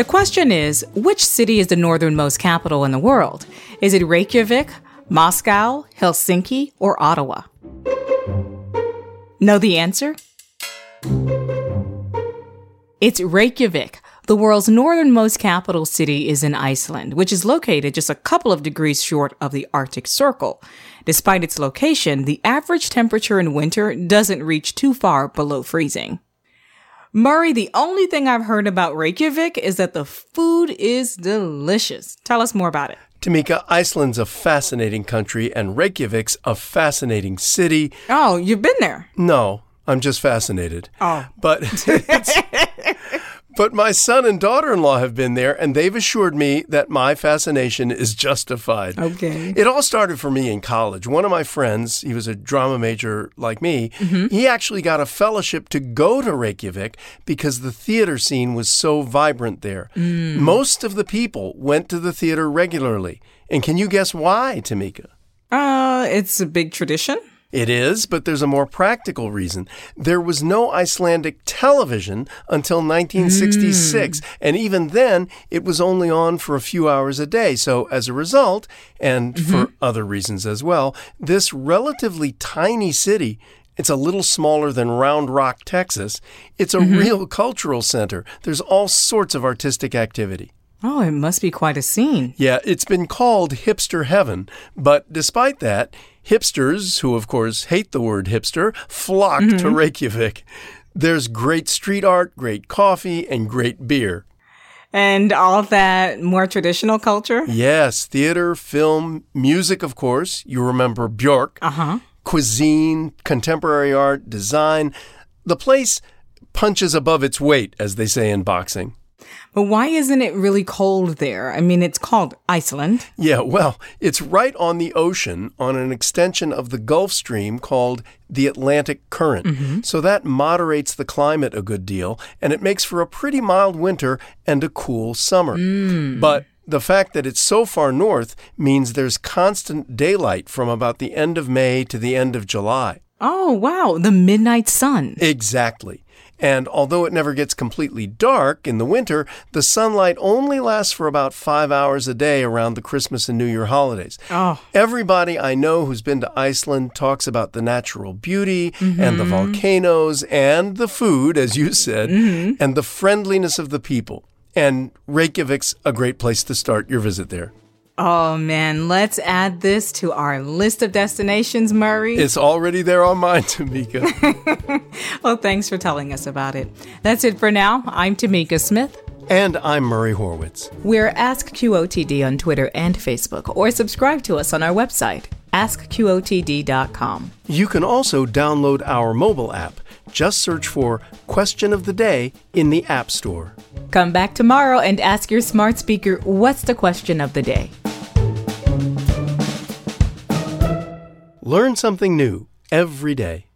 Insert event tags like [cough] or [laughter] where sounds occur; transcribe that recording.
The question is which city is the northernmost capital in the world? Is it Reykjavik, Moscow, Helsinki, or Ottawa? Know the answer? It's Reykjavik. The world's northernmost capital city is in Iceland, which is located just a couple of degrees short of the Arctic Circle. Despite its location, the average temperature in winter doesn't reach too far below freezing. Murray, the only thing I've heard about Reykjavik is that the food is delicious. Tell us more about it. Tamika, Iceland's a fascinating country and Reykjavik's a fascinating city. Oh, you've been there? No, I'm just fascinated. Oh. But [laughs] But my son and daughter in law have been there, and they've assured me that my fascination is justified. Okay. It all started for me in college. One of my friends, he was a drama major like me, he actually got a fellowship to go to Reykjavik because the theater scene was so vibrant there. Most of the people went to the theater regularly. And can you guess why, Tamika? Uh, it's a big tradition. It is, but there's a more practical reason. There was no Icelandic television until 1966, hmm. and even then, it was only on for a few hours a day. So, as a result, and mm-hmm. for other reasons as well, this relatively tiny city. It's a little smaller than Round Rock, Texas. It's a mm-hmm. real cultural center. There's all sorts of artistic activity. Oh, it must be quite a scene. Yeah, it's been called hipster heaven, but despite that, hipsters, who of course hate the word hipster, flock to Reykjavik. There's great street art, great coffee, and great beer. And all that more traditional culture? Yes, theater, film, music, of course. You remember Björk. Uh huh. Cuisine, contemporary art, design. The place punches above its weight, as they say in boxing. But why isn't it really cold there? I mean, it's called Iceland. Yeah, well, it's right on the ocean on an extension of the Gulf Stream called the Atlantic Current. Mm-hmm. So that moderates the climate a good deal and it makes for a pretty mild winter and a cool summer. Mm. But the fact that it's so far north means there's constant daylight from about the end of May to the end of July. Oh, wow. The midnight sun. Exactly. And although it never gets completely dark in the winter, the sunlight only lasts for about five hours a day around the Christmas and New Year holidays. Oh. Everybody I know who's been to Iceland talks about the natural beauty and the mm-hmm. volcanoes and the food, as you said, mm-hmm. and the friendliness of the people. And Reykjavik's a great place to start your visit there. Oh, man. Let's add this to our list of destinations, Murray. It's already there on mine, [laughs] Tamika. [laughs] well, thanks for telling us about it. That's it for now. I'm Tamika Smith. and I'm Murray Horwitz. We're Ask QOTD on Twitter and Facebook, or subscribe to us on our website, askqotd.com. You can also download our mobile app. Just search for Question of the Day in the App Store. Come back tomorrow and ask your smart speaker what's the question of the day. Learn something new every day.